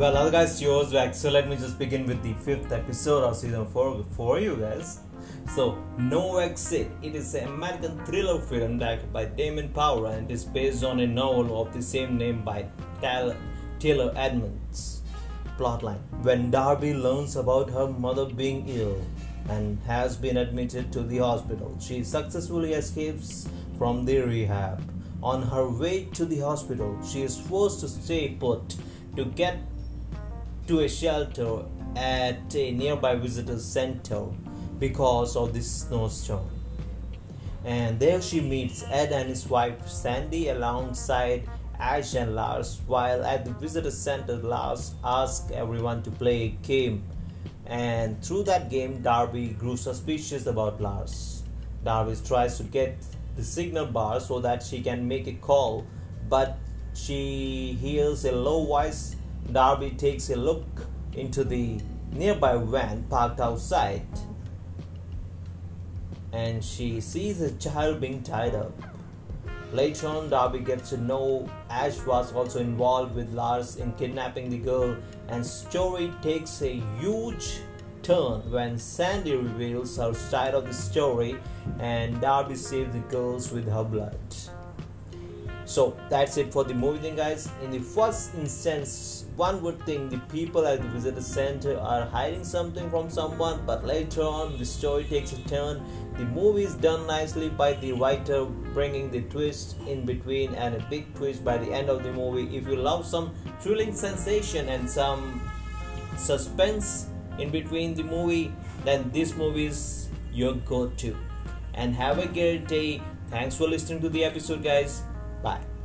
Well, other guys, yours back. So let me just begin with the fifth episode of season four for you guys. So, No Exit. It is an American thriller film directed by Damien Power and is based on a novel of the same name by Taylor Edmonds. Plotline: When Darby learns about her mother being ill and has been admitted to the hospital, she successfully escapes from the rehab. On her way to the hospital, she is forced to stay put to get to a shelter at a nearby visitor center because of the snowstorm. And there she meets Ed and his wife Sandi alongside Ash and Lars. While at the visitor center, Lars asks everyone to play a game. And through that game, Darby grew suspicious about Lars. Darby tries to get the signal bar so that she can make a call, but she hears a low voice Darby takes a look into the nearby van parked outside and she sees a child being tied up. Later on, Darby gets to know Ash was also involved with Lars in kidnapping the girl, and story takes a huge turn when Sandi reveals her side of the story and Darby saves the girls with her blood. So that's it for the movie thing, guys. In the first instance, one would think the people at the visitor center are hiding something from someone, but later on, the story takes a turn. The movie is done nicely by the writer, bringing the twist in between and a big twist by the end of the movie. If you love some thrilling sensation and some suspense in between the movie, then this movie is your go to. And have a great day. Thanks for listening to the episode, guys. Bye.